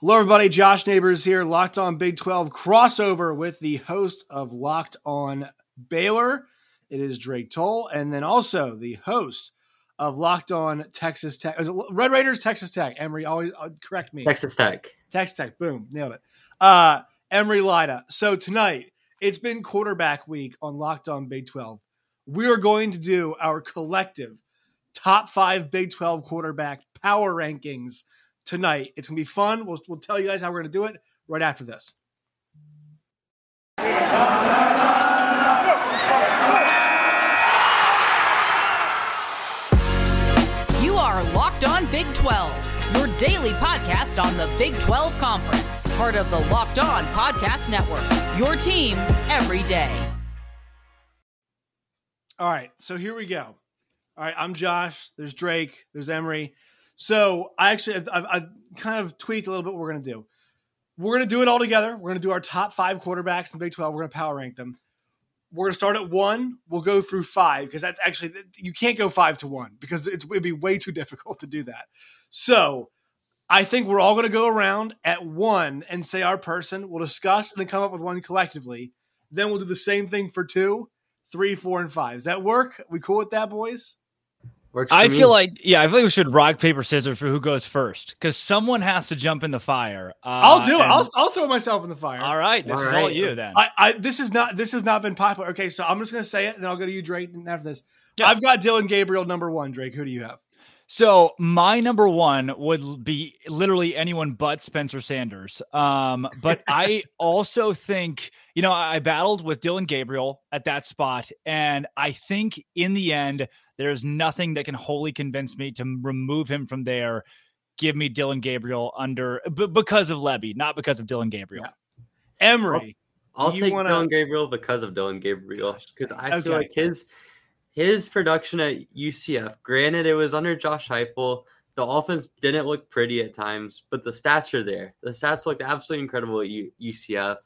Hello, everybody. Josh Neighbors here, Locked On Big 12 crossover with the host of Locked On Baylor. It is Drake Toll, and then also the host of Locked On Texas Tech. Red Raiders, Texas Tech. Emory, always uh, correct me. Texas Tech. Texas Tech. Boom, nailed it. Uh, Emory Lida. So tonight, it's been quarterback week on Locked On Big 12. We are going to do our collective top five Big 12 quarterback power rankings tonight. It's going to be fun. We'll, we'll tell you guys how we're going to do it right after this. You are Locked On Big 12, your daily podcast on the Big 12 Conference, part of the Locked On Podcast Network. Your team every day. All right, so here we go. All right, I'm Josh. There's Drake. There's Emory. So I actually I've, I've, kind of tweaked a little bit what we're going to do. We're going to do it all together. We're going to do our top five quarterbacks in the Big 12. We're going to power rank them. We're going to start at one. We'll go through five because that's actually you can't go five to one because it's, it'd be way too difficult to do that. So I think we're all going to go around at one and say our person. We'll discuss and then come up with one collectively. Then we'll do the same thing for two, three, four, and five. Does that work? We cool with that, boys? Works I me. feel like yeah, I feel like we should rock paper scissors for who goes first because someone has to jump in the fire. Uh, I'll do it. I'll, I'll throw myself in the fire. All right, this all is right. all you then. I, I, this is not this has not been popular. Okay, so I'm just gonna say it, and then I'll go to you, Drake. After this, yeah. I've got Dillon Gabriel number one. Drake, who do you have? So my number one would be literally anyone but Spencer Sanders. Um, but I also think, you know, I battled with Dillon Gabriel at that spot, and I think in the end, there's nothing that can wholly convince me to remove him from there. Give me Dillon Gabriel under b- because of Lebby, not because of Dillon Gabriel. Yeah. Emory. I'll, I'll take wanna... Dillon Gabriel because of Dillon Gabriel because I okay. feel like his his production at UCF, granted, it was under Josh Heupel. The offense didn't look pretty at times, but the stats are there. The stats looked absolutely incredible at U- UCF.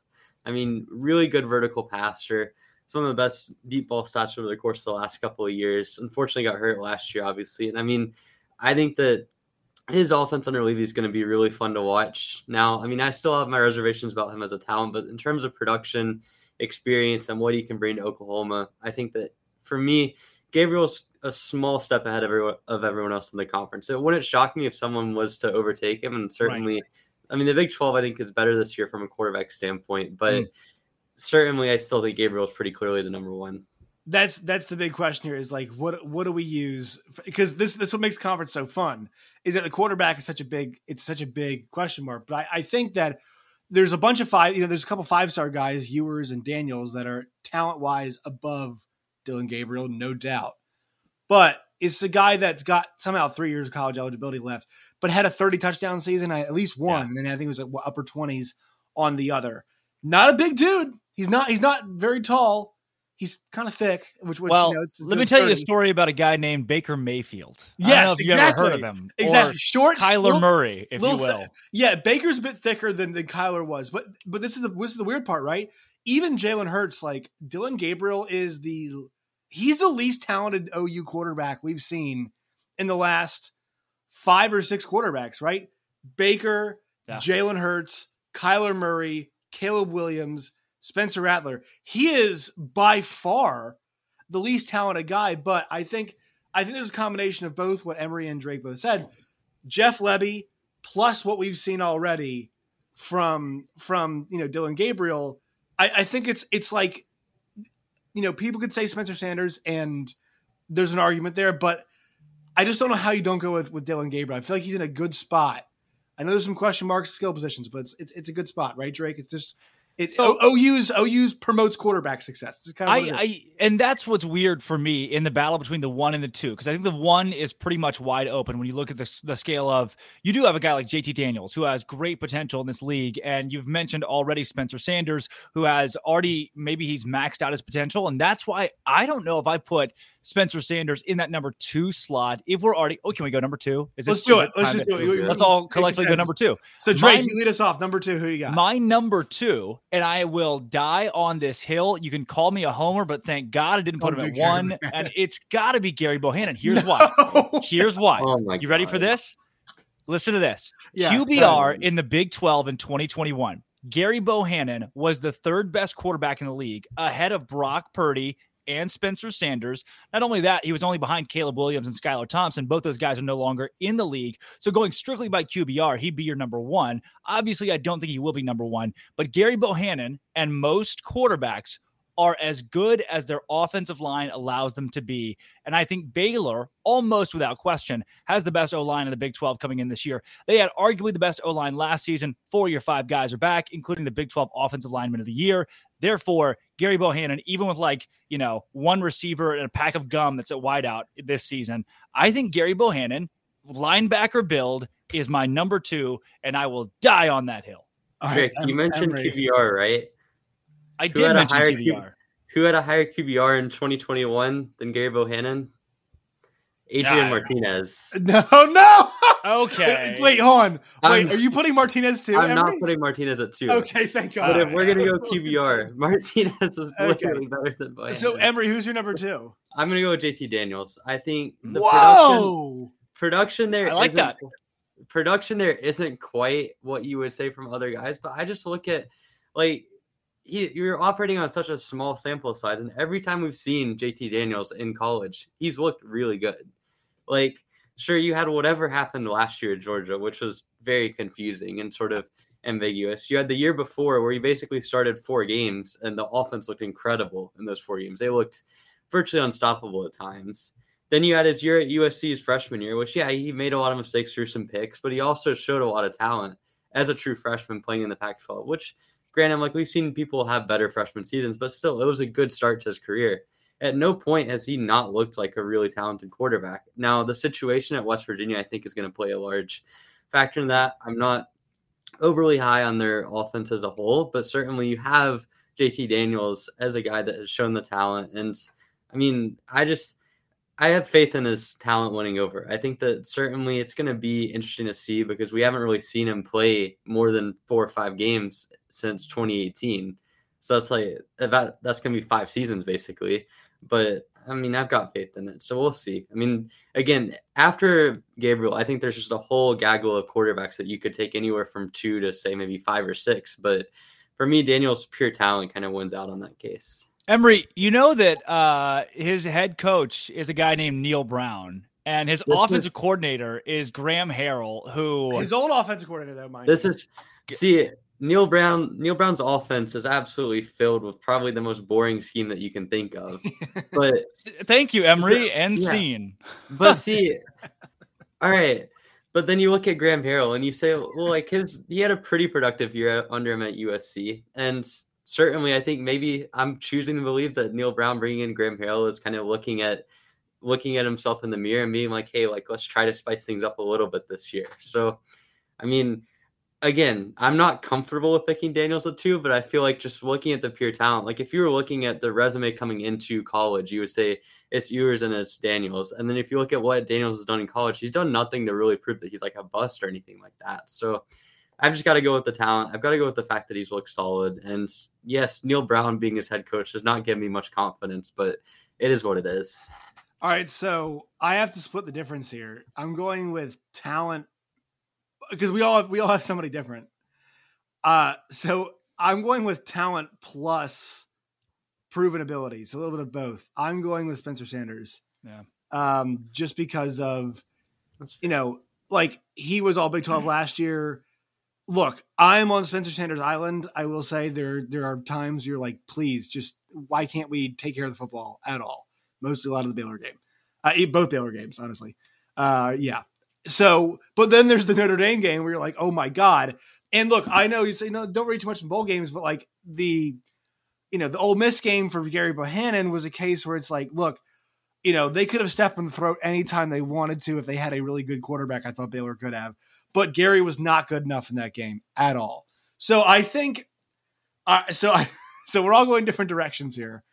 I mean, really good vertical passer. Some of the best deep ball stats over the course of the last couple of years. Unfortunately, got hurt last year, obviously. And I mean, I think that his offense under Lebby is going to be really fun to watch. Now, I mean, I still have my reservations about him as a talent, but in terms of production, experience, and what he can bring to Oklahoma, I think that for me, Gabriel's a small step ahead of everyone, of everyone else in the conference. It wouldn't shock me if someone was to overtake him, and certainly, right. I mean, the Big Twelve I think is better this year from a quarterback standpoint, but mm. Certainly, I still think Gabriel's pretty clearly the number one. That's that's the big question here is like what what do we use because this this what makes conference so fun is that the quarterback is such a big it's such a big question mark but I, I think that there's a bunch of five you know there's a couple five star guys Ewers and Daniels that are talent wise above Dillon Gabriel, no doubt. But it's a guy that's got somehow three years of college eligibility left, but had a 30 touchdown season, at least one, yeah. and I think it was like upper 20s on the other. Not a big dude. He's not. He's not very tall. He's kind of thick. Which, which well, you know, let me tell 30. you a story about a guy named Baker Mayfield. Yes, exactly. heard of him. Exactly. Short, Kyler little, Murray, if you will. Th- yeah, Baker's a bit thicker than than Kyler was, but but this is the this is the weird part, right? Even Jalen Hurts, like Dillon Gabriel, is the he's the least talented OU quarterback we've seen in the last five or six quarterbacks, right? Baker, yeah. Jalen Hurts, Kyler Murray, Caleb Williams, Spencer Rattler. He is by far the least talented guy, but I think I think there's a combination of both what Emory and Drake both said. Jeff Lebby plus what we've seen already from from you know Dillon Gabriel. I, I think it's it's like you know, people could say Spencer Sanders, and there's an argument there, but I just don't know how you don't go with with Dillon Gabriel. I feel like he's in a good spot. I know there's some question marks, skill positions, but it's it's, it's a good spot, right, Drake? It's just it so, OU's OU's promotes quarterback success. It's kind of I, I and that's what's weird for me in the battle between the one and the two because I think the one is pretty much wide open when you look at the the scale of you do have a guy like JT Daniels who has great potential in this league, and you've mentioned already Spencer Sanders who has already maybe he's maxed out his potential, and that's why I don't know if I put Spencer Sanders in that number two slot. If we're already, oh, can we go number two? Is Let's do it. Let's just do it. Let's all collectively go number two. So Drake, my, you lead us off. Number two, who you got? My number two, and I will die on this hill. You can call me a homer, but thank God I didn't put him at one. And it's got to be Gary Bohanon. Here's no. why. Here's why. Oh my you ready God. for this? Listen to this. Yes, QBR in the Big 12 in 2021. Gary Bohanon was the third best quarterback in the league, ahead of Brock Purdy and Spencer Sanders. Not only that, he was only behind Caleb Williams and Skylar Thompson. Both those guys are no longer in the league. So going strictly by QBR, he'd be your number one. Obviously, I don't think he will be number one, but Gary Bohanon and most quarterbacks are as good as their offensive line allows them to be. And I think Baylor, almost without question, has the best O line in the Big 12 coming in this year. They had arguably the best O line last season. Four your five guys are back, including the Big 12 Offensive Lineman of the Year. Therefore, Gary Bohanon, even with like, you know, one receiver and a pack of gum that's at wideout this season, I think Gary Bohanon, linebacker build, is my number two, and I will die on that hill. Okay, you mentioned QBR, right? I who did mention QBR. Q, who had a higher QBR in 2021 than Gary Bohanon? Adrian Martinez. No, no. Okay. Wait, hold on. Wait, I'm, are you putting Martinez too? I'm not putting Martinez at two. Okay, thank God. But if we're gonna go QBR, Martinez is okay. better than Bohanon. So Emory, who's your number two? I'm gonna go with JT Daniels. I think the Whoa! production, production there I like that. Production there isn't quite what you would say from other guys, but I just look at like he, you're operating on such a small sample size, and every time we've seen JT Daniels in college, he's looked really good. Like, sure, you had whatever happened last year at Georgia, which was very confusing and sort of ambiguous. You had the year before where he basically started four games, and the offense looked incredible in those four games. They looked virtually unstoppable at times. Then you had his year at USC's freshman year, which, yeah, he made a lot of mistakes through some picks, but he also showed a lot of talent as a true freshman playing in the Pac 12, which Granted, like we've seen people have better freshman seasons, but still, it was a good start to his career. At no point has he not looked like a really talented quarterback. Now, the situation at West Virginia, I think, is going to play a large factor in that. I'm not overly high on their offense as a whole, but certainly you have JT Daniels as a guy that has shown the talent. And I mean, I just I have faith in his talent winning over. I think that certainly it's going to be interesting to see because we haven't really seen him play more than four or five games since 2018. So that's like about that's going to be five seasons basically. But I mean, I've got faith in it. So we'll see. I mean, again, after Gabriel, I think there's just a whole gaggle of quarterbacks that you could take anywhere from two to say maybe five or six. But for me, Daniel's pure talent kind of wins out on that case. Emory, you know that uh, his head coach is a guy named Neal Brown, and his this offensive is, coordinator is Graham Harrell, who his old offensive coordinator. Though, mind this is see Neal Brown. Neal Brown's offense is absolutely filled with probably the most boring scheme that you can think of. But thank you, Emory, and yeah. scene. But see, all right. But then you look at Graham Harrell and you say, well, like his he had a pretty productive year under him at USC, and certainly, I think maybe I'm choosing to believe that Neal Brown bringing in Graham Harrell is kind of looking at looking at himself in the mirror and being like, hey, like let's try to spice things up a little bit this year. So, I mean, again, I'm not comfortable with picking Daniels at two, but I feel like just looking at the pure talent, like if you were looking at the resume coming into college, you would say it's Ewers and it's Daniels. And then if you look at what Daniels has done in college, he's done nothing to really prove that he's like a bust or anything like that. So I've just got to go with the talent. I've got to go with the fact that he's looked solid. And yes, Neal Brown being his head coach does not give me much confidence, but it is what it is. All right, so I have to split the difference here. I'm going with talent because we all have, we all have somebody different. Uh, so I'm going with talent plus proven abilities, a little bit of both. I'm going with Spencer Sanders. Yeah. Um, just because of you know, like he was all Big 12 last year look, I'm on Spencer Sanders Island. I will say there there are times you're like, please, just why can't we take care of the football at all? Mostly a lot of the Baylor game, uh, both Baylor games, honestly. Uh, yeah. So, but then there's the Notre Dame game where you're like, oh my god. And look, I know you say no, don't read too much in bowl games, but like the, you know, the Ole Miss game for Gary Bohanon was a case where it's like, look, you know, they could have stepped in the throat anytime they wanted to if they had a really good quarterback. I thought Baylor could have but Gary was not good enough in that game at all. So I think, uh, so I, so we're all going different directions here.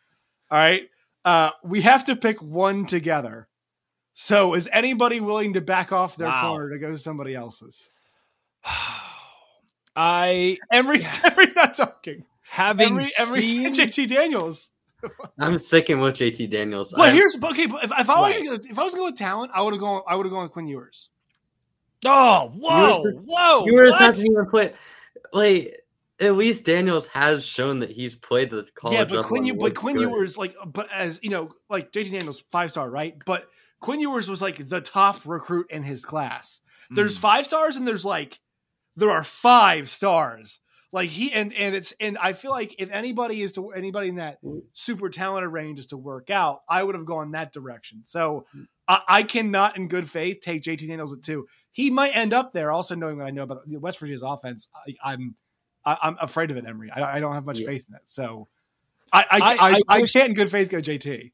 All right, uh, we have to pick one together. So is anybody willing to back off their wow. corner to go to somebody else's? I Emory's, Emory's not talking. Having Emory, seen... JT Daniels. I'm sticking with JT Daniels. Well, here's okay. But if, if I was right. if I was going with talent, I would have gone. I would have gone with Quinn Ewers. Oh, whoa, Ewers, whoa! Ewers hasn't even played. Like at least Daniels has shown that he's played the college. Yeah, but Quinn, you, but Quinn good. Ewers, like, but as you know, like JT Daniels, five star, right? But Quinn Ewers was like the top recruit in his class. There's Mm. five stars, and there's like there are five stars. Like he and and it's and I feel like if anybody is to anybody in that mm. super talented range is to work out, I would have gone that direction. So mm. I, I cannot, in good faith, take JT Daniels at two. He might end up there. Also, knowing what I know about West Virginia's offense, I, I'm I, I'm afraid of it, Emory. I, I don't have much Yeah. faith in it. So I I, I- I, I, can't in good faith go JT.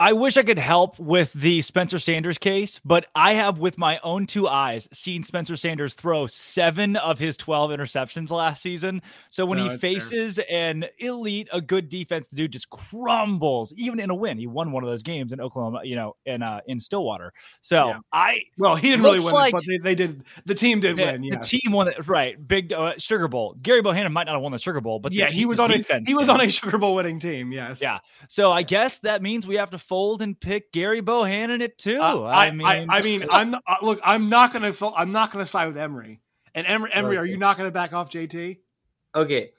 I wish I could help with the Spencer Sanders case, but I have with my own two eyes seen Spencer Sanders throw seven of his 12 interceptions last season. So when No, he that's fair. faces an elite, a good defense, the dude just crumbles, even in a win. He won one of those games in Oklahoma, you know, in uh in Stillwater. So Yeah. I Well, he didn't really win, like- but they, they did. The team did the, win. the team won it right. Big uh, Sugar Bowl. Gary Bohanon might not have won the Sugar Bowl, but yeah, he was on a defense he was on a Sugar Bowl winning team. Yes. Yeah. So I guess that means we have to fold and pick Gary Bohanon at two. Uh, I, I mean, I, I mean, I'm not, uh, look. I'm not gonna. fil- I'm not gonna side with Emory. And Emory, Emory, are you not gonna back off JT? Okay.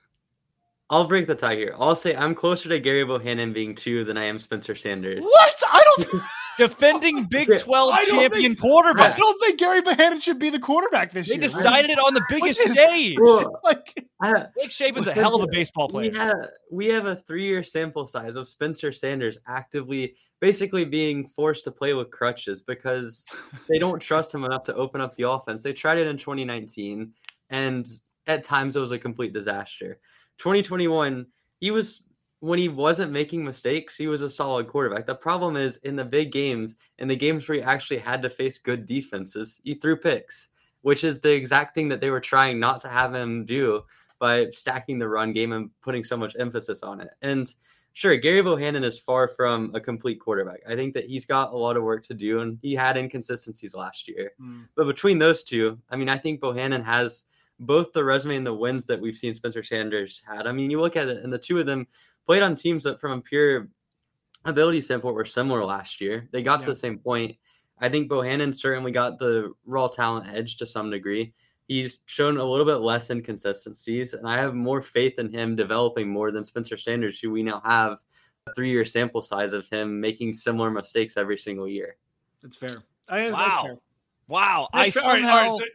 I'll break the tie here. I'll say I'm closer to Gary Bohanon being two than I am Spencer Sanders. What? I don't. defending Big 12 I champion think- I don't think Gary Bohanon should be the quarterback this They year. They decided it on the biggest is- stage. Well, It's like, I, Nick Saban's a hell of a baseball we player. have we have a three year sample size of Spencer Sanders actively basically being forced to play with crutches because they don't trust him enough to open up the offense. They tried it in 2019 and at times it was a complete disaster. 2021, he was when he wasn't making mistakes, he was a solid quarterback. The problem is in the big games, in the games where he actually had to face good defenses, he threw picks, which is the exact thing that they were trying not to have him do by stacking the run game and putting so much emphasis on it. And sure, Gary Bohanon is far from a complete quarterback. I think that he's got a lot of work to do, and he had inconsistencies last year. Mm. But between those two, I mean, I think Bohanon has both the resume and the wins that we've seen Spencer Sanders had. I mean, you look at it, and the two of them played on teams that, from a pure ability standpoint, were similar last year. They got Yeah. to the same point. I think Bohanon certainly got the raw talent edge to some degree. He's shown a little bit less inconsistencies, and I have more faith in him developing more than Spencer Sanders, who we now have a three year sample size of him making similar mistakes every single year. that's fair. I, that's Wow. fair. Wow. I That's fair. All right, all right. so-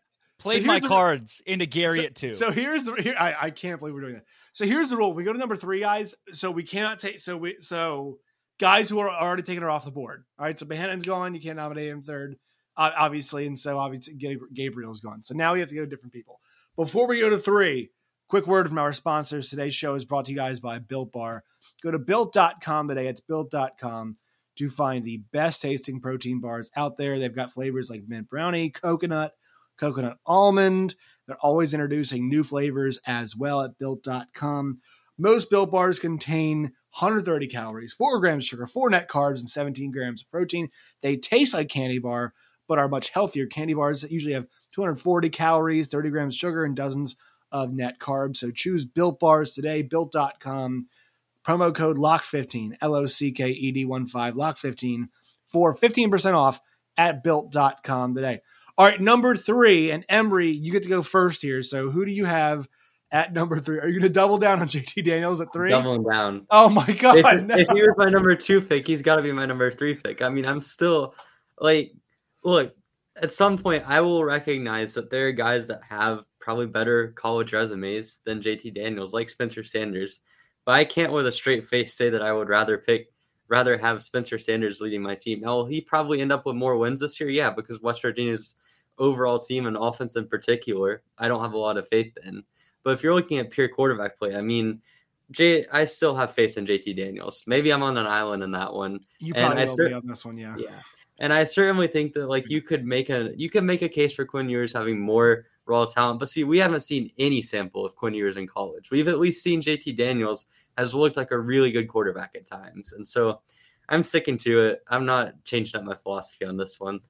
played so my the- cards into Gary so, at two. So here's the here I, I can't believe we're doing that. So here's the rule. We go to number three, guys. So we cannot take so we so guys who are already taken are off the board. All right. So Bohanon's gone. You can't nominate him third, uh, obviously, and so obviously Gabriel's gone. So now we have to go to different people. Before we go to three, quick word from our sponsors. Today's show is brought to you guys by Built Bar. Go to built.com today. It's built.com to find the best tasting protein bars out there. They've got flavors like mint brownie, coconut, coconut almond. They're always introducing new flavors as well at built.com. Most built bars contain 130 calories, 4 grams of sugar, 4 net carbs, and 17 grams of protein. They taste like candy bar, but are much healthier. Candy bars that usually have 240 calories, 30 grams of sugar, and dozens of net carbs. So choose built bars today, built.com. Promo code LOCK15, L O C K E D 1 5, LOCK15 for 15% off at built.com today. All right, number three, and Emory, you get to go first here. So who do you have at number three? Are you going to double down on JT Daniels at three? Doubling down. Oh my God. if, no. if he was my number two pick, he's got to be my number three pick. I mean, I'm still like, look, at some point, I will recognize that there are guys that have probably better college resumes than JT Daniels, like Spencer Sanders. But I can't, with a straight face, say that I would rather pick, rather have Spencer Sanders leading my team. Now, will he probably end up with more wins this year? Yeah, because West Virginia's overall team and offense in particular, I don't have a lot of faith in. But if you're looking at pure quarterback play, I mean, J, I still have faith in JT Daniels. Maybe I'm on an island in that one. you and probably I will start- be on this one, yeah. Yeah. And I certainly think that like you could make a you could make a case for Quinn Ewers having more raw talent. But see, we haven't seen any sample of Quinn Ewers in college. We've at least seen JT Daniels has looked like a really good quarterback at times. And so I'm sticking to it. I'm not changing up my philosophy on this one.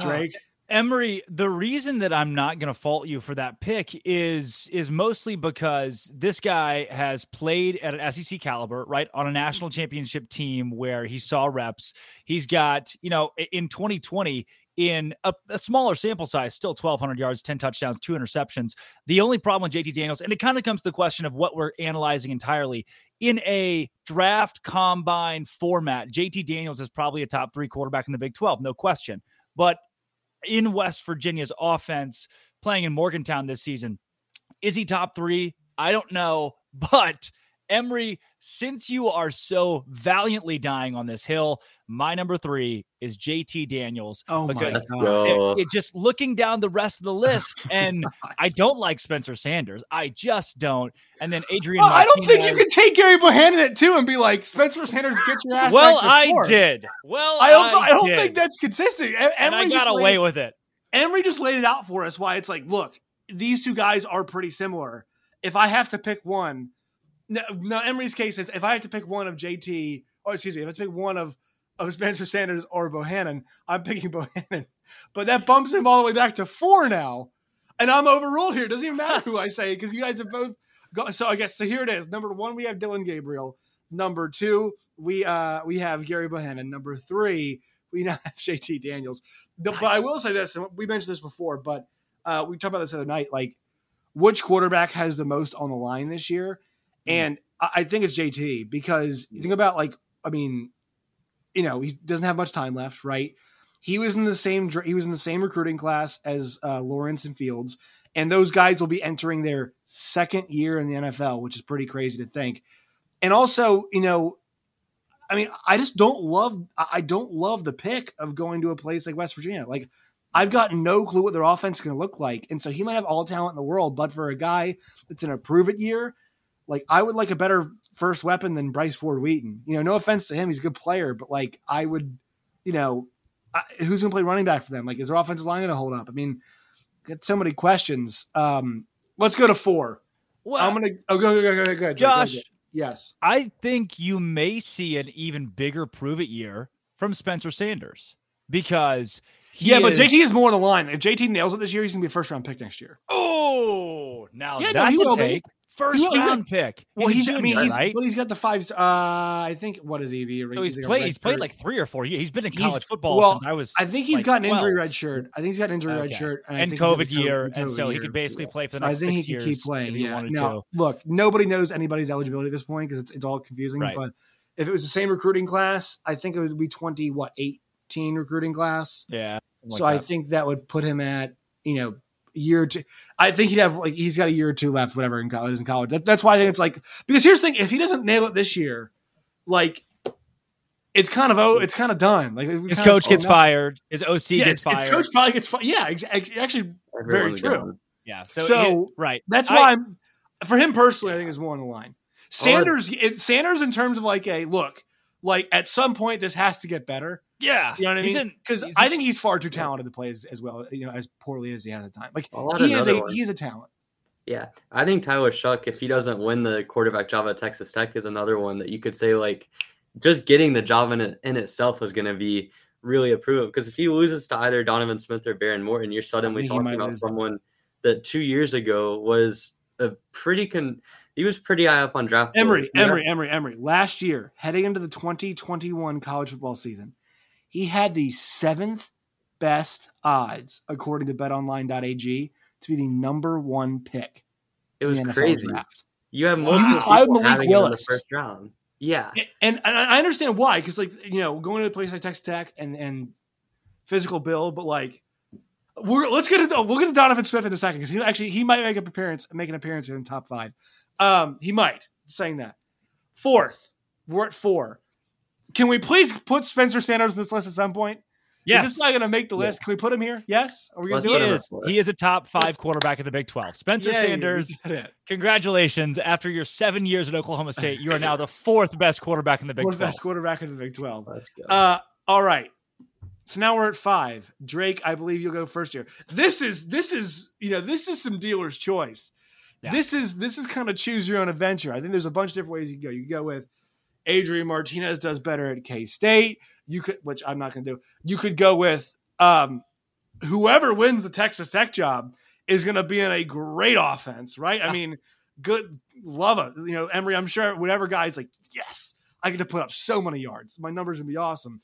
Drake. Emory, the reason that I'm not going to fault you for that pick is is mostly because this guy has played at an SEC caliber, right, on a national championship team where he saw reps. He's got, you know, in 2020, in a, a, smaller sample size, still 1,200 yards, 10 touchdowns, two interceptions. The only problem with JT Daniels, and it kind of comes to the question of what we're analyzing entirely in a draft combine format, JT Daniels is probably a top three quarterback in the Big 12, no question. But in West Virginia's offense, playing in Morgantown this season, is he top three? I don't know, but Emory, since you are so valiantly dying on this hill, my number three is JT Daniels. Oh because my god! It, it just looking down the rest of the oh list, and I don't like Spencer Sanders. I just don't. And then Adrian. Well, I don't think you can take Gary Bohanon it too and be like Spencer Sanders, get your ass. Well, I did. Well, I don't. I, I don't did. think that's consistent. and I got away with it. Emory just laid it out for us. Why it's like, look, these two guys are pretty similar. If I have to pick one now, now Emory's case is if I had to pick one of JT, or excuse me, if I have to pick one of of Spencer Sanders or Bohanon, I'm picking Bohanon. But that bumps him all the way back to four now. And I'm overruled here. It doesn't even matter who I say because you guys have both got so I guess so here it is. Number one, we have Dillon Gabriel. Number two, we uh we have Gary Bohanon. Number three, we now have JT Daniels. The, but I will say this, and we mentioned this before, but uh we talked about this the other night, like which quarterback has the most on the line this year? And I think it's JT because you think about like, I mean, you know, he doesn't have much time left, right? He was in the same he was in the same recruiting class as uh, Lawrence and Fields, and those guys will be entering their second year in the NFL, which is pretty crazy to think. And also, you know, I mean, I just don't love I don't love the pick of going to a place like West Virginia. Like I've got no clue what their offense is going to look like, and so he might have all talent in the world, but for a guy that's in a prove it year like I would like a better first weapon than Bryce Ford Wheaton. You know, no offense to him, he's a good player, but like I would, you know, I, who's going to play running back for them? Like, is their offensive line going to hold up? I mean, get so many questions. Um, let's go to four. Well, I'm gonna. Oh, go, go, go, go, go, Josh. Go, go. Yes, I think you may see an even bigger prove it year from Spencer Sanders because yeah, is, but JT is more on the line. If JT nails it this year, he's gonna be a first round pick next year. Oh, now yeah, that's no, a take. Be. First well, round pick. He's well, he's, junior, I mean, he's, right? Well, he's got the five. Uh, I think what is EV? So he's, he's played. He's played like three or four years. He's been in college he's, football well, since I was. I think he's like got an 12. injury red shirt. I think he's got an injury okay. red shirt and, and COVID year, COVID and so year. he could basically play for the so next I think six he could years keep playing. Yeah. Now, to. look, nobody knows anybody's eligibility at this point because it's, it's all confusing. Right. But if it was the same recruiting class, I think it would be twenty what eighteen recruiting class. Yeah. so I think that would put him at you know year two. I think he'd have like he's got a year or two left, whatever in college. In college, that, that's why I think it's like because here's the thing: if he doesn't nail it this year, like it's kind of oh, it's kind of done. Like his coach gets fired, his OC yeah, gets fired, coach probably gets fired. Yeah, ex- ex- actually, very true. Gone. Yeah, so, So, it, right. That's I- why I'm for him personally. I think is more on the line. Sanders, it, Sanders, in terms of like a look, like at some point this has to get better. Yeah, You know what I he's mean? Because I think he's far too talented to play as, as well, you know, as poorly as he has at time. Like he is a one. he's a talent. Yeah, I think Tyler Shough, if he doesn't win the quarterback job at Texas Tech, is another one that you could say like just getting the job in it in itself is going to be really approved. Because if he loses to either Donovan Smith or Behren Morton, you're suddenly talking about lose. someone that two years ago was a pretty con. He was pretty high up on draft. Yeah. Emory, Emory, Emory. Last year, heading into the 2021 college football season, he had the seventh best odds, according to betonline.ag, to be the number one pick. It was the crazy. draft. You have multiple was tied Malik having him in the Willis. first round. Yeah, And, and I understand why, because like you know, going to a place like Texas Tech and and physical build, but like we're let's get to we'll get to Donovan Smith in a second because he actually he might make an appearance make an appearance in the top five. Um, he might saying that. Fourth, we're at four. Can we please put Spencer Sanders in this list at some point? yes, Is this not going to make the list? Can we put him here? Yes. Are we going to he do put it? is. up for it. He is a top five quarterback in the Big Twelve. Spencer Yeah, Sanders. we did it. Congratulations! After your seven years at Oklahoma State, you are now the fourth best quarterback in the Big Fourth Twelve. best quarterback in the Big Twelve. let's go. Uh, all right. So now we're at five. Drake, I believe you'll go first here. This is this is you know this is some dealer's choice. Yeah. This is this is kind of choose your own adventure. I think there's a bunch of different ways you can go. You can go with Adrian Martinez does better at K State. You could, which I'm not going to do. You could go with um, whoever wins the Texas Tech job is going to be in a great offense, right? I mean, good, love it. You know, Emory. I'm sure whatever guy's like, yes, I get to put up so many yards. My numbers gonna be awesome.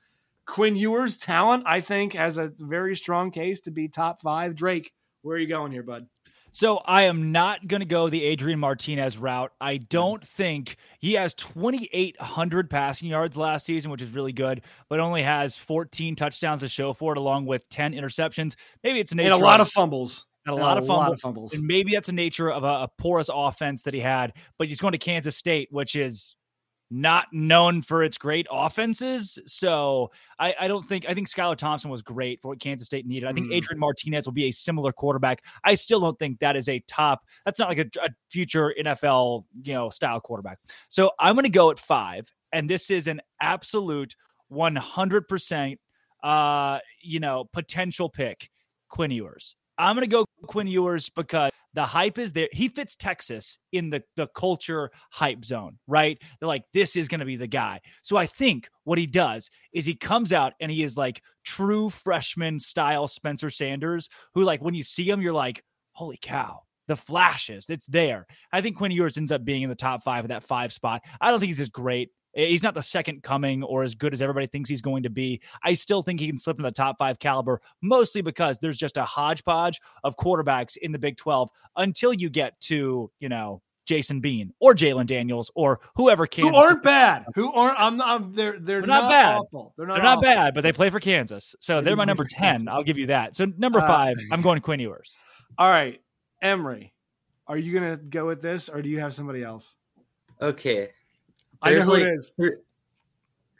Quinn Ewers' talent, I think, has a very strong case to be top five. Drake, where are you going here, bud? So I am not going to go the Adrian Martinez route. I don't think he has 2,800 passing yards last season, which is really good, but only has 14 touchdowns to show for it, along with 10 interceptions. Maybe it's a and a lot of fumbles. And a, lot, of fumbles. lot of fumbles. And maybe that's a nature of a, a porous offense that he had, but he's going to Kansas State, which is not known for its great offenses. So I, I, don't think I think Skylar Thompson was great for what Kansas State needed. I think mm. Adrian Martinez will be a similar quarterback. I still don't think that is a top. That's not like a, a future NFL you know style quarterback. So I'm going to go at five, and this is an absolute 100 percent uh you know potential pick. Quinn Ewers. I'm going to go Quinn Ewers because the hype is there. He fits Texas in the, the culture hype zone, right? They're like, this is going to be the guy. So I think what he does is he comes out and he is like true freshman style Spencer Sanders, who, like, when you see him, you're like, holy cow. The flashes, it's there. I think Quinn Ewers ends up being in the top five of that five spot. I don't think he's as great He's not the second coming or as good as everybody thinks he's going to be. I still think he can slip in the top five caliber, mostly because there's just a hodgepodge of quarterbacks in the Big 12 until you get to, you know, Jason Bean or Jalen Daniels or whoever can. Who aren't bad. Who aren't. I'm. I'm they're. They're, they're not, not, bad. Awful. They're not. They're not bad, but they play for Kansas, so they're my number ten. I'll give you that. So number uh, five, uh, I'm going Quinn Ewers. All right, Emory, are you gonna go with this, or do you have somebody else? Okay, I know who like, it is. Who,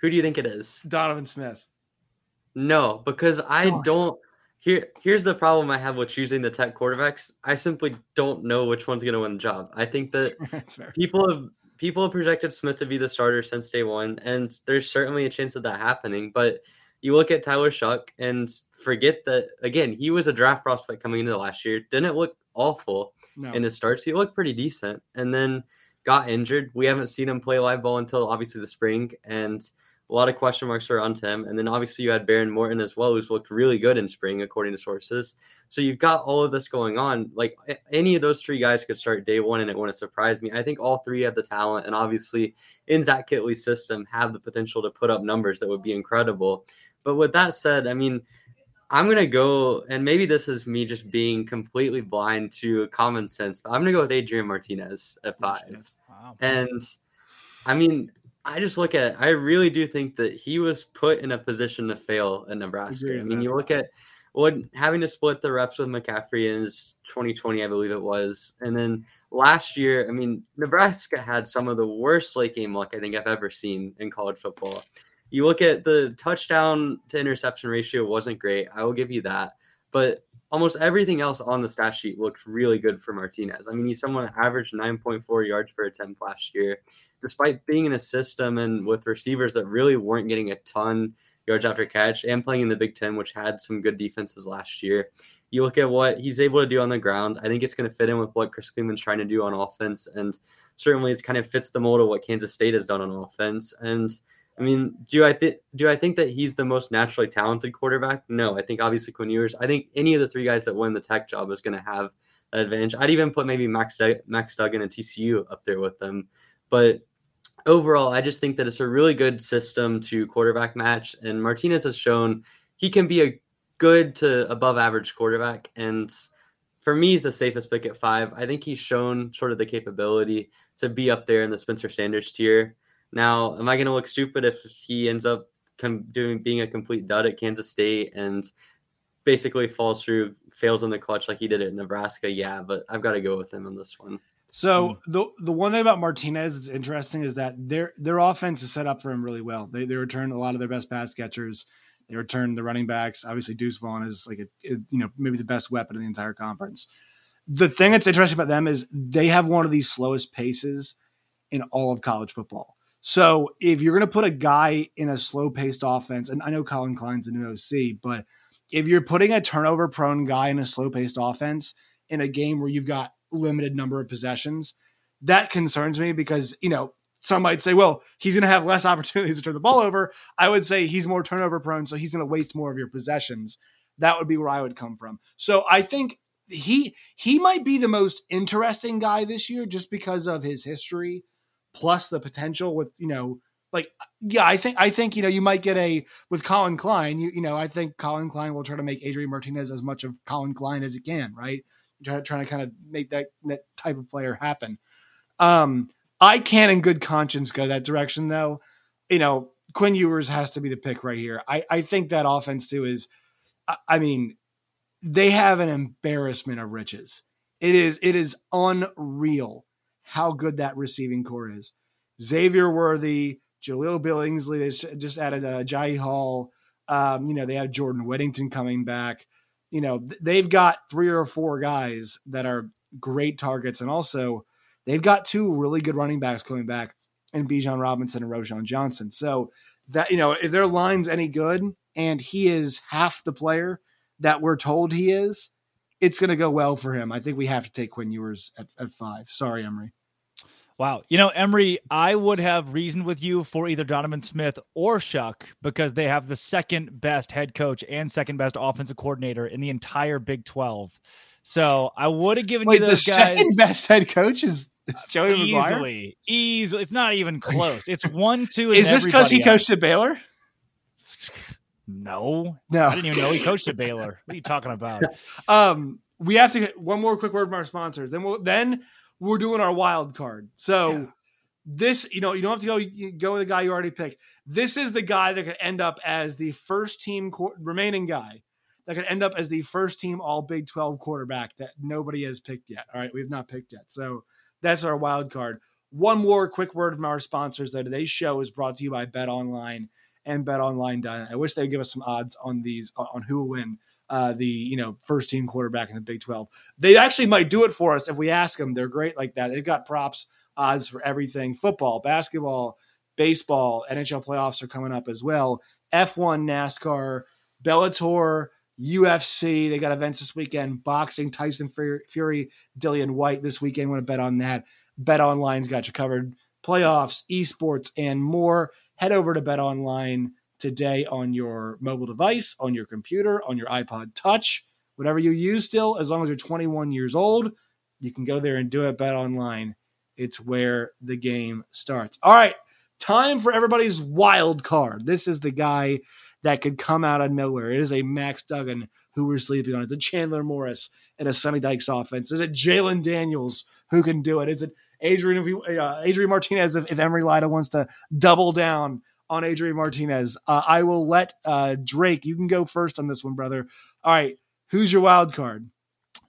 who, do you think it is? Donovan Smith. No, because I don't. Here, here's the problem I have with choosing the tech quarterbacks. I simply don't know which one's going to win the job. I think that people have people have projected Smith to be the starter since day one, and there's certainly a chance of that happening. But you look at Tyler Shough and forget that again, he was a draft prospect coming into last year. Didn't it look awful no. in his starts. He looked pretty decent, and then got injured. We haven't seen him play live ball until obviously the spring, and a lot of question marks around him. And then obviously you had Behren Morton as well, who's looked really good in spring, according to sources. So you've got all of this going on. Like any of those three guys could start day one, and it wouldn't surprise me. I think all three have the talent, and obviously in Zach Kittley's system have the potential to put up numbers that would be incredible. But with that said, I mean, I'm gonna go, and maybe this is me just being completely blind to common sense, but I'm gonna go with Adrian Martinez at five. Wow. And I mean, I just look at, I really do think that he was put in a position to fail in Nebraska. I mean, you look at what having to split the reps with McCaffrey in 2020, I believe it was, and then last year, I mean, Nebraska had some of the worst late game luck I think I've ever seen in college football you look at the touchdown to interception ratio wasn't great. I will give you that. But almost everything else on the stat sheet looked really good for Martinez. I mean, he's someone that averaged 9.4 yards per attempt last year, despite being in a system and with receivers that really weren't getting a ton yards after catch and playing in the Big Ten, which had some good defenses last year. You look at what he's able to do on the ground. I think it's going to fit in with what Chris Klieman's trying to do on offense, and certainly it kind of fits the mold of what Kansas State has done on offense. And I mean, do I think do I think that he's the most naturally talented quarterback? No, I think obviously Quinn Ewers. I think any of the three guys that win the tech job is going to have that advantage. I'd even put maybe Max Max Duggan and TCU up there with them, but overall, I just think that it's a really good system to quarterback match, and Martinez has shown he can be a good to above average quarterback, and for me, he's the safest pick at five. I think he's shown sort of the capability to be up there in the Spencer Sanders tier. Now, am I going to look stupid if he ends up doing being a complete dud at Kansas State and basically falls through, fails in the clutch like he did at Nebraska? Yeah, but I've got to go with him on this one. So the the one thing about Martinez that's interesting is that their their offense is set up for him really well. They they return a lot of their best pass catchers. They return the running backs. Obviously, Deuce Vaughn is like a, a you know maybe the best weapon in the entire conference. The thing that's interesting about them is they have one of the slowest paces in all of college football. So if you're going to put a guy in a slow paced offense, and I know Collin Klein's a new OC, but if you're putting a turnover prone guy in a slow paced offense in a game where you've got limited number of possessions, that concerns me because, you know, some might say, well, he's going to have less opportunities to turn the ball over. I would say he's more turnover prone, so he's going to waste more of your possessions. That would be where I would come from. So I think he he might be the most interesting guy this year just because of his history plus the potential with you know like yeah, I think I think you know you might get a with Collin Klein. You you know I think Collin Klein will try to make Adrian Martinez as much of Collin Klein as he can, right? trying Try, to kind of make that that type of player happen. Um, I can in good conscience go that direction though. You know, Quinn Ewers has to be the pick right here. I I think that offense too is, I, I mean, they have an embarrassment of riches. It is it is unreal how good that receiving core is. Xavier Worthy, Jahleel Billingsley. They just added uh, Jai Hall. Um, you know, they have Jordan Whittington coming back. You know, they've got three or four guys that are great targets, and also they've got two really good running backs coming back, and Bijan Robinson and Roschon Johnson. So that you know, if their line's any good, and he is half the player that we're told he is, it's going to go well for him. I think we have to take Quinn Ewers at, at five. Sorry, Emory. Wow. You know, Emory, I would have reasoned with you for either Donovan Smith or Shough because they have the second best head coach and second best offensive coordinator in the entire Big 12. So I would have given Wait, you those the guys. second best head coach is, is Joey easily, McGuire? Easily. It's not even close. It's one, two. Is this because he coached at Baylor? No. No. I didn't even know he coached at Baylor. What are you talking about? Um, we have to get one more quick word from our sponsors. Then we'll then we're doing our wild card. So yeah. this, you know, you don't have to go you go with the guy you already picked. This is the guy that could end up as the first team remaining guy that could end up as the first team All Big Twelve quarterback that nobody has picked yet. All right, we have not picked yet. So that's our wild card. One more quick word from our sponsors. Though today's show is brought to you by Bet Online and Bet Online. I wish they'd give us some odds on these on who will win uh, the you know first team quarterback in the Big Twelve. They actually might do it for us if we ask them. They're great like that. They've got props odds for everything: football, basketball, baseball, NHL playoffs are coming up as well. F1, NASCAR, Bellator. UFC, they got events this weekend. Boxing, Tyson Fury, Dillian Whyte this weekend. Want to bet on that? Bet Online's got you covered. Playoffs, esports, and more. Head over to Bet Online today on your mobile device, on your computer, on your iPod Touch, whatever you use still, as long as you're 21 years old, you can go there and do it. Bet online. It's where the game starts. All right, time for everybody's wild card. This is the guy that could come out of nowhere. It is a Max Duggan who we're sleeping on. It's a Chandler Morris and a Sonny Dykes offense. Is it Jalen Daniels who can do it? Is it Adrian uh, Adrian Martinez if, if Emory Lida wants to double down on Adrian Martinez. Uh, I will let uh, Drake. You can go first on this one, brother. All right, who's your wild card?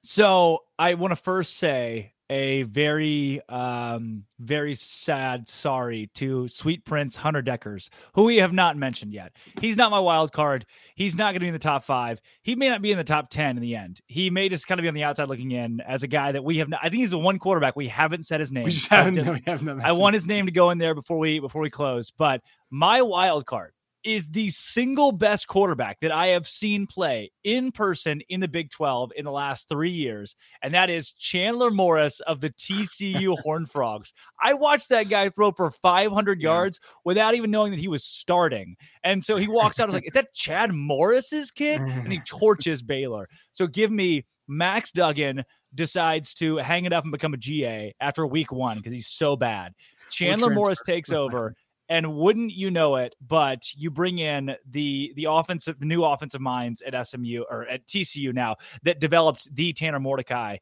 So I want to first say a very, um, very sad sorry to Sweet Prince Hunter Dekkers who we have not mentioned yet. He's not my wild card. He's not going to be in the top five. He may not be in the top 10 in the end. He may just kind of be on the outside looking in as a guy that we have not, I think he's the one quarterback we haven't said his name. We just haven't, just, no, we have I want his name to go in there before we, before we close. But my wild card is the single best quarterback that I have seen play in person in the Big 12 in the last three years, and that is Chandler Morris of the TCU Horned Frogs. I watched that guy throw for 500 yeah. yards without even knowing that he was starting. And so he walks out, I was like, is that Chad Morris's kid? And he torches Baylor. So give me Max Duggan decides to hang it up and become a GA after week one because he's so bad. Chandler Morris takes over and wouldn't you know it but you bring in the the offensive the new offensive minds at SMU or at TCU now that developed the Tanner Mordecai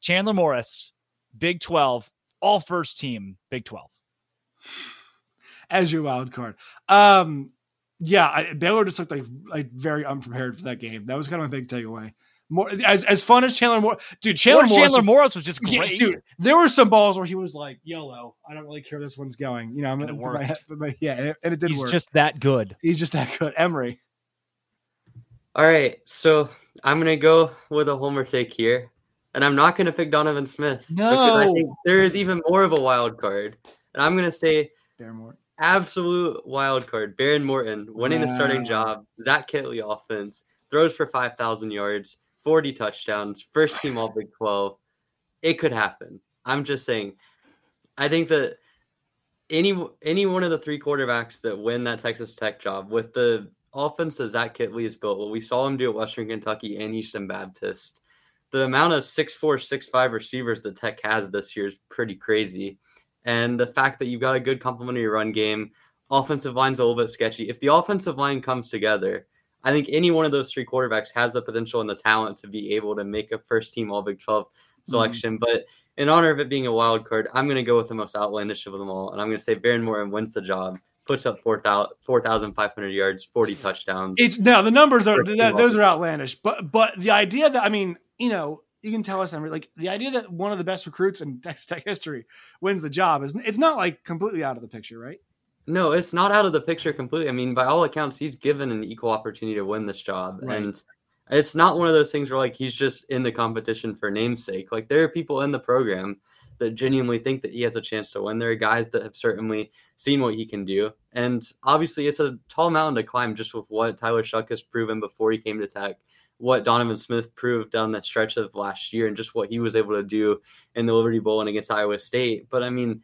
Chandler Morris Big 12 all first team Big 12 as your wild card. Um yeah I, Baylor just looked like like very unprepared for that game. That was kind of a big takeaway more as as fun as Chandler Moore, dude. Chandler, Morris, Chandler was, Morris was just great, yeah, dude. There were some balls where he was like, "YOLO, I don't really care this one's going." You know, I'm it worked. My, my, yeah, and it, and it did He's work. He's just that good. He's just that good, Emory. All right, so I'm gonna go with a homer take here, and I'm not gonna pick Donovan Smith. No, because I think there is even more of a wild card, and I'm gonna say Bearmore. Absolute wild card. Behren Morton winning wow. the starting job. Zach Kittley offense throws for five thousand yards 40 touchdowns, first team all Big 12. It could happen. I'm just saying. I think that any any one of the three quarterbacks that win that Texas Tech job with the offense that Zach Kittley has built, what we saw him do at Western Kentucky and Houston Baptist, the amount of six four, six five receivers that Tech has this year is pretty crazy. And the fact that you've got a good complementary run game offensive line's a little bit sketchy. If the offensive line comes together, I think any one of those three quarterbacks has the potential and the talent to be able to make a first team All Big 12 mm-hmm. selection. Mm-hmm. But in honor of it being a wild card, I'm going to go with the most outlandish of them all. And I'm going to say Behren Morton wins the job, puts up 4,500 4, yards, 40 touchdowns. It's now the numbers are, that, those are outlandish. But, but the idea that, I mean, you know, you can tell us, like the idea that one of the best recruits in Texas Tech history wins the job is it's not like completely out of the picture, right? No, it's not out of the picture completely. I mean, by all accounts, he's given an equal opportunity to win this job. Right. And it's not one of those things where like he's just in the competition for namesake. Like there are people in the program that genuinely think that he has a chance to win. There are guys that have certainly seen what he can do. And obviously it's a tall mountain to climb just with what Tyler Shough has proven before he came to Tech, what Donovan Smith proved down that stretch of last year and just what he was able to do in the Liberty Bowl and against Iowa State. But I mean,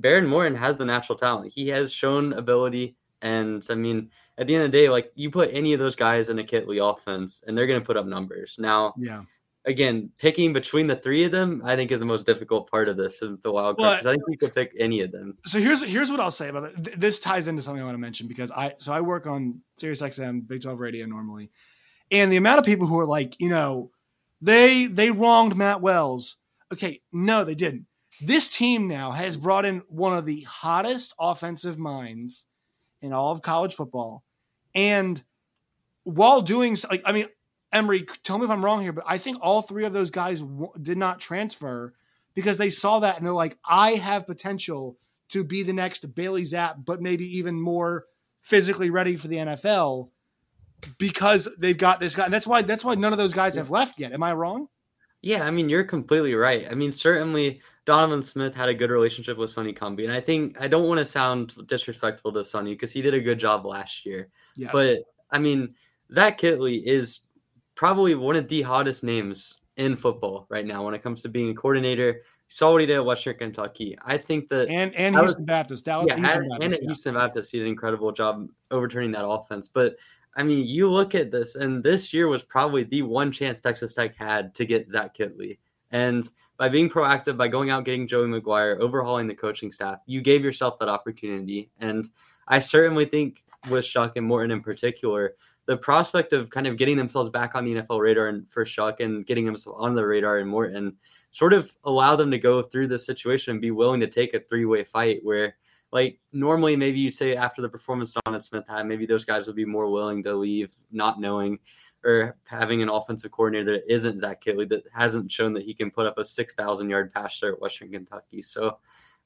Behren Morton has the natural talent. He has shown ability. And I mean, at the end of the day, like you put any of those guys in a Kittley offense and they're going to put up numbers. Now, yeah. Again, picking between the three of them, I think is the most difficult part of this, the wild card. Well, I think you could pick any of them. So here's here's what I'll say about it. This ties into something I want to mention because I so I work on Sirius XM, Big 12 Radio normally, and the amount of people who are like, you know, they they wronged Matt Wells. Okay, no, they didn't. This team now has brought in one of the hottest offensive minds in all of college football. And while doing, like, I mean, Emory, tell me if I'm wrong here, but I think all three of those guys w- did not transfer because they saw that and they're like, I have potential to be the next Bailey Zappe, but maybe even more physically ready for the NFL because they've got this guy. And that's why that's why none of those guys have left yet. Am I wrong? Yeah, I mean, you're completely right. I mean, certainly Donovan Smith had a good relationship with Sonny Cumbie. And I think I don't want to sound disrespectful to Sonny because he did a good job last year. Yes. But I mean, Zach Kittley is probably one of the hottest names in football right now when it comes to being a coordinator. Saw what he did at Western Kentucky. I think that and and Houston was, Baptist, Dallas, yeah, Houston and, Baptist, and at yeah. Houston Baptist, he did an incredible job overturning that offense. But I mean, you look at this, and this year was probably the one chance Texas Tech had to get Zach Kittley. And by being proactive, by going out getting Joey McGuire, overhauling the coaching staff, you gave yourself that opportunity. And I certainly think with Shough and Morton in particular, the prospect of kind of getting themselves back on the NFL radar and for Shough and getting themselves on the radar and Morton sort of allow them to go through this situation and be willing to take a three way fight where like normally maybe you'd say after the performance Donovan Smith had, maybe those guys would be more willing to leave, not knowing or having an offensive coordinator that isn't Zach Kittley that hasn't shown that he can put up a six thousand yard pass there at Western Kentucky. So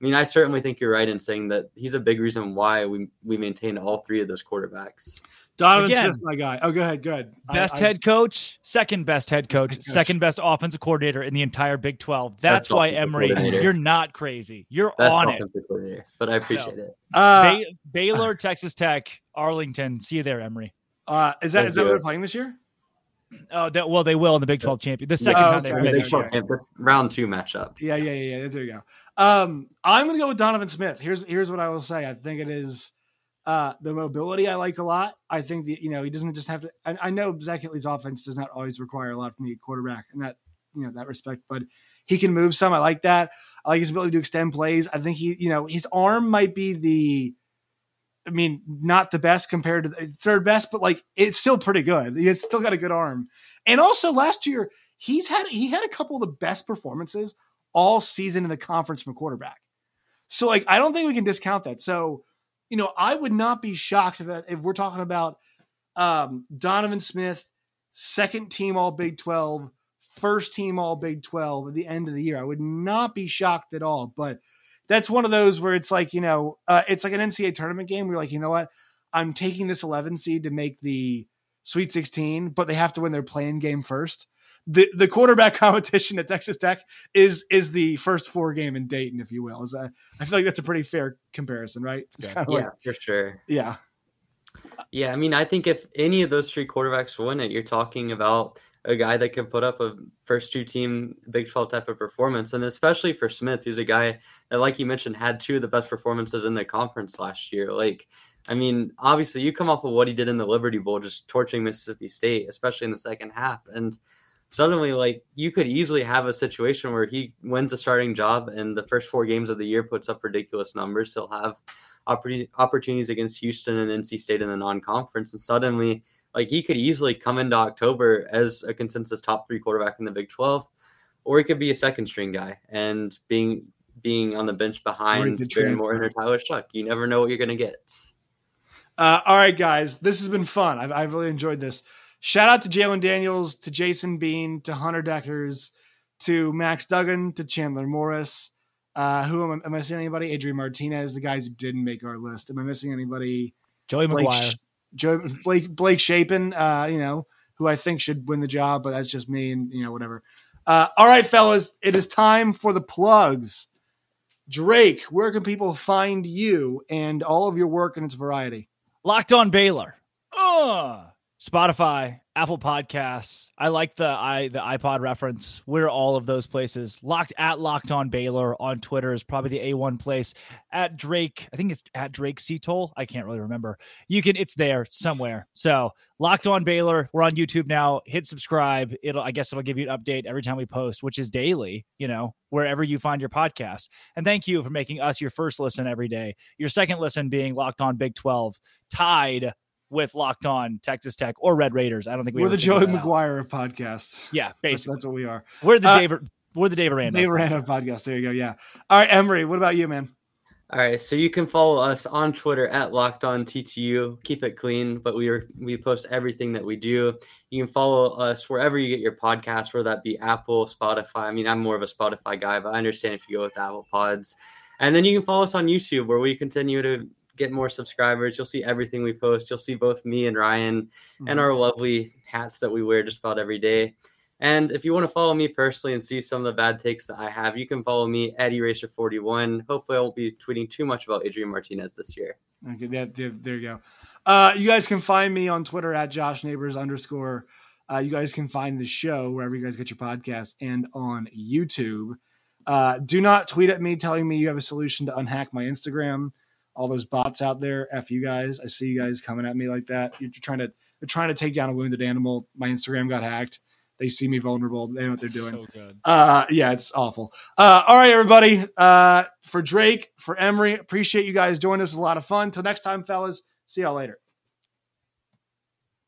I mean, I certainly think you're right in saying that he's a big reason why we we maintain all three of those quarterbacks. Donovan Again, Smith's my guy. Oh, go ahead. Good. Best I, head coach, second best head coach, second best offensive coordinator in the entire Big 12. That's, why Emory, you're not crazy. You're best on it. But I appreciate so, it. Uh, Bay- Baylor, Texas Tech, Arlington. See you there, Emory. Uh, is that is that what they're playing this year? Oh, that, well, they will in the Big 12 champion. The second oh, okay. time they Big 12 round two matchup. Yeah, yeah, yeah, yeah. There you go. Um, I'm going to go with Donovan Smith. Here's here's what I will say. I think it is uh, the mobility I like a lot. I think that you know he doesn't just have to. I, I know Zach Kittley's offense does not always require a lot from the quarterback in that you know that respect, but he can move some. I like that. I like his ability to extend plays. I think he, you know, his arm might be the I mean, not the best compared to the third best, but like it's still pretty good. He's still got a good arm. And also last year, he's had he had a couple of the best performances all season in the conference from a quarterback. So like I don't think we can discount that. So, you know, I would not be shocked if, if we're talking about um, Donovan Smith, second team all Big 12, first team all Big 12 at the end of the year. I would not be shocked at all. But that's one of those where it's like, you know, uh, it's like an NCAA tournament game where you're like, you know what? I'm taking this 11 seed to make the Sweet 16, but they have to win their playing game first. The the quarterback competition at Texas Tech is is the first four game in Dayton, if you will. Is that, I feel like that's a pretty fair comparison, right? It's yeah, kind of yeah like, for sure. Yeah. Yeah, I mean, I think if any of those three quarterbacks win it, you're talking about a guy that can put up a first two team Big 12 type of performance. And especially for Smith, who's a guy that, like you mentioned, had two of the best performances in the conference last year. Like, I mean, obviously, you come off of what he did in the Liberty Bowl, just torching Mississippi State, especially in the second half. And suddenly, like, you could easily have a situation where he wins a starting job and the first four games of the year puts up ridiculous numbers. He'll have opportunities against Houston and NC State in the non-conference, and suddenly, like he could easily come into October as a consensus top three quarterback in the Big Twelve, or he could be a second string guy and being being on the bench behind Behren Morton or Tyler Shough. You never know what you're going to get. Uh, all right, guys, this has been fun. I've, I've really enjoyed this. Shout out to Jalon Daniels, to Jason Bean, to Hunter Dekkers, to Max Duggan, to Chandler Morris. Uh, who am I, am I missing? Anybody? Adrian Martinez, the guys who didn't make our list. Am I missing anybody? Joey Blake, McGuire, Joe, Blake Blake Shapen. Uh, you know who I think should win the job, but that's just me, and you know whatever. Uh, all right, fellas, it is time for the plugs. Drake, where can people find you and all of your work and its variety? Locked on Baylor. Uh, Spotify, Apple Podcasts. I like the i the iPod reference. We're all of those places. Locked at Locked On Baylor on Twitter is probably the A1 place. At Drake, I think it's at Drake Toll. I can't really remember. You can it's there somewhere. So Locked On Baylor. We're on YouTube now. Hit subscribe. It'll I guess it'll give you an update every time we post, which is daily, you know, wherever you find your podcast. And thank you for making us your first listen every day. Your second listen being Locked On Big 12, tied with Locked On Texas Tech or Red Raiders. I don't think we are the Joey McGuire of podcasts. Yeah, basically that's, that's, what we are. We're the uh, Dave. We're the Dave Aranda. Dave Aranda podcast. There you go. Yeah. All right, Emory. What about you, man? All right, so you can follow us on Twitter at Locked On TTU. Keep it clean, but we are we post everything that we do. You can follow us wherever you get your podcast, whether that be Apple, Spotify. I mean, I'm more of a Spotify guy, but I understand if you go with Apple Pods. And then you can follow us on YouTube, where we continue to get more subscribers. You'll see everything we post. You'll see both me and Ryan mm-hmm. and our lovely hats that we wear just about every day. And if you want to follow me personally and see some of the bad takes that I have, you can follow me at Eracer41. Hopefully, I won't be tweeting too much about Adrian Martinez this year. Okay, that, there you go. Uh, you guys can find me on Twitter at Josh Neighbors underscore. Uh, you guys can find the show wherever you guys get your podcast and on YouTube. Uh, do not tweet at me telling me you have a solution to unhack my Instagram all those bots out there. F you guys. I see you guys coming at me like that. You're trying to they're trying to take down a wounded animal. My Instagram got hacked. They see me vulnerable. They know what they're doing. So uh, yeah, it's awful. Uh, all right, everybody. Uh, for Drake, for Emory, appreciate you guys joining us. It was a lot of fun. Till next time, fellas. See y'all later.